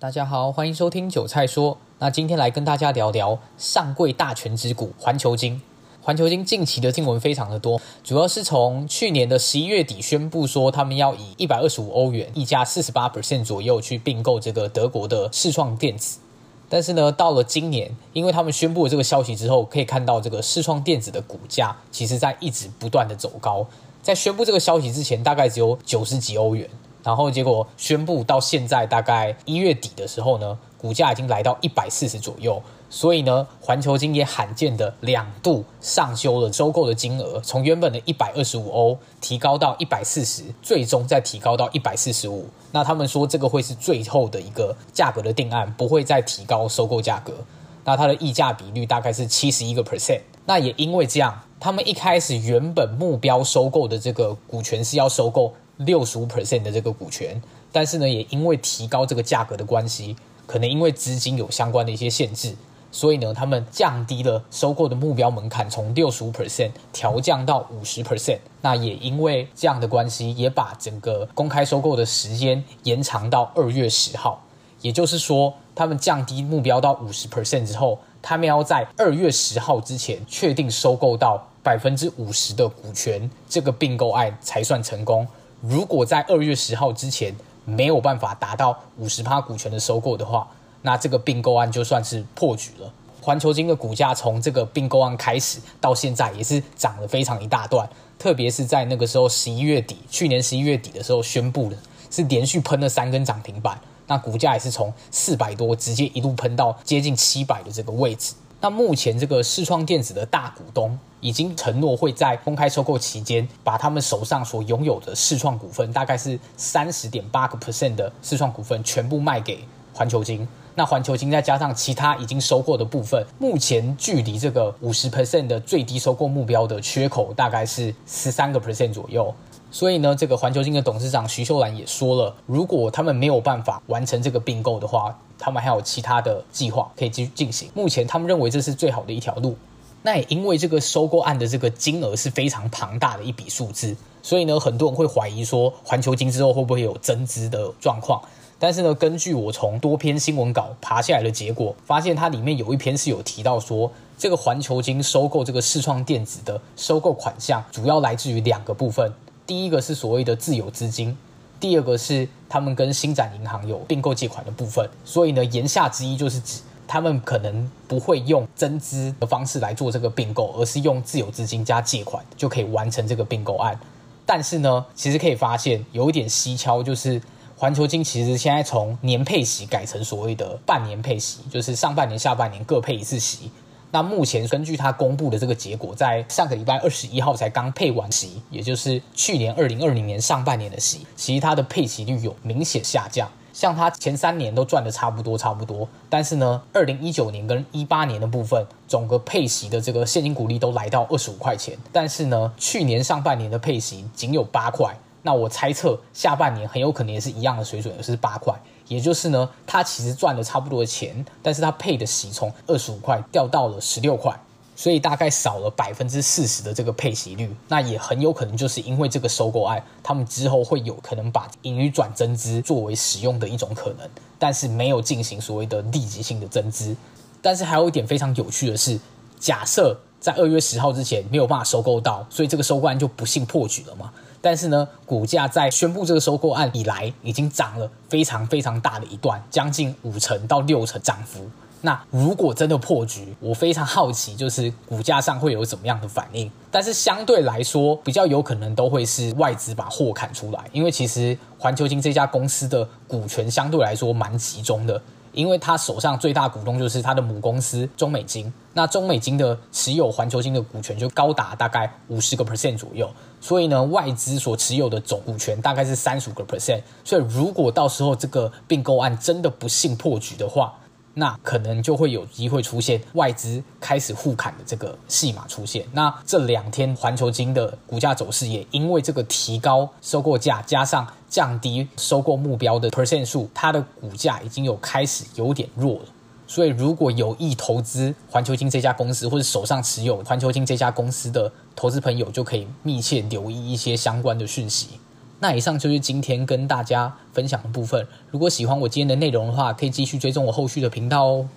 大家好，欢迎收听韭菜说。那今天来跟大家聊聊上柜大权之股环球金。环球金近期的新闻非常的多，主要是从去年的十一月底宣布说，他们要以一百二十五欧元，溢价四十八 percent 左右去并购这个德国的世创电子。但是呢，到了今年，因为他们宣布了这个消息之后，可以看到这个世创电子的股价其实在一直不断的走高。在宣布这个消息之前，大概只有九十几欧元。然后结果宣布到现在大概一月底的时候呢，股价已经来到一百四十左右，所以呢，环球金也罕见的两度上修了收购的金额，从原本的一百二十五欧提高到一百四十，最终再提高到一百四十五。那他们说这个会是最后的一个价格的定案，不会再提高收购价格。那它的溢价比率大概是七十一个 percent。那也因为这样，他们一开始原本目标收购的这个股权是要收购。六十五 percent 的这个股权，但是呢，也因为提高这个价格的关系，可能因为资金有相关的一些限制，所以呢，他们降低了收购的目标门槛，从六十五 percent 调降到五十 percent。那也因为这样的关系，也把整个公开收购的时间延长到二月十号。也就是说，他们降低目标到五十 percent 之后，他们要在二月十号之前确定收购到百分之五十的股权，这个并购案才算成功。如果在二月十号之前没有办法达到五十趴股权的收购的话，那这个并购案就算是破局了。环球金的股价从这个并购案开始到现在也是涨了非常一大段，特别是在那个时候十一月底，去年十一月底的时候宣布的，是连续喷了三根涨停板，那股价也是从四百多直接一路喷到接近七百的这个位置。那目前这个世创电子的大股东已经承诺会在公开收购期间，把他们手上所拥有的世创股份，大概是三十点八个 percent 的世创股份，全部卖给环球晶。那环球晶再加上其他已经收购的部分，目前距离这个五十 percent 的最低收购目标的缺口，大概是十三个 percent 左右。所以呢，这个环球晶的董事长徐秀兰也说了，如果他们没有办法完成这个并购的话，他们还有其他的计划可以继续进行。目前他们认为这是最好的一条路。那也因为这个收购案的这个金额是非常庞大的一笔数字，所以呢，很多人会怀疑说，环球金之后会不会有增资的状况？但是呢，根据我从多篇新闻稿爬下来的结果，发现它里面有一篇是有提到说，这个环球金收购这个世创电子的收购款项，主要来自于两个部分。第一个是所谓的自有资金，第二个是他们跟星展银行有并购借款的部分。所以呢，言下之意就是指他们可能不会用增资的方式来做这个并购，而是用自有资金加借款就可以完成这个并购案。但是呢，其实可以发现有一点蹊跷，就是环球金其实现在从年配息改成所谓的半年配息，就是上半年、下半年各配一次息。那目前根据他公布的这个结果，在上个礼拜二十一号才刚配完息，也就是去年二零二零年上半年的息，其实它的配息率有明显下降。像它前三年都赚的差不多差不多，但是呢，二零一九年跟一八年的部分，总个配息的这个现金股利都来到二十五块钱，但是呢，去年上半年的配息仅有八块。那我猜测下半年很有可能也是一样的水准，也是八块。也就是呢，他其实赚了差不多的钱，但是他配的息从二十五块掉到了十六块，所以大概少了百分之四十的这个配息率。那也很有可能就是因为这个收购案，他们之后会有可能把盈余转增资作为使用的一种可能，但是没有进行所谓的立即性的增资。但是还有一点非常有趣的是，假设在二月十号之前没有办法收购到，所以这个收购案就不幸破局了嘛。但是呢，股价在宣布这个收购案以来，已经涨了非常非常大的一段，将近五成到六成涨幅。那如果真的破局，我非常好奇，就是股价上会有怎么样的反应？但是相对来说，比较有可能都会是外资把货砍出来，因为其实环球金这家公司的股权相对来说蛮集中的。因为他手上最大股东就是他的母公司中美金，那中美金的持有环球金的股权就高达大概五十个 percent 左右，所以呢，外资所持有的总股权大概是三十五个 percent，所以如果到时候这个并购案真的不幸破局的话，那可能就会有机会出现外资开始互砍的这个戏码出现。那这两天环球金的股价走势也因为这个提高收购价，加上降低收购目标的 percent 数，它的股价已经有开始有点弱了。所以如果有意投资环球金这家公司，或者手上持有环球金这家公司的投资朋友，就可以密切留意一些相关的讯息。那以上就是今天跟大家分享的部分。如果喜欢我今天的内容的话，可以继续追踪我后续的频道哦。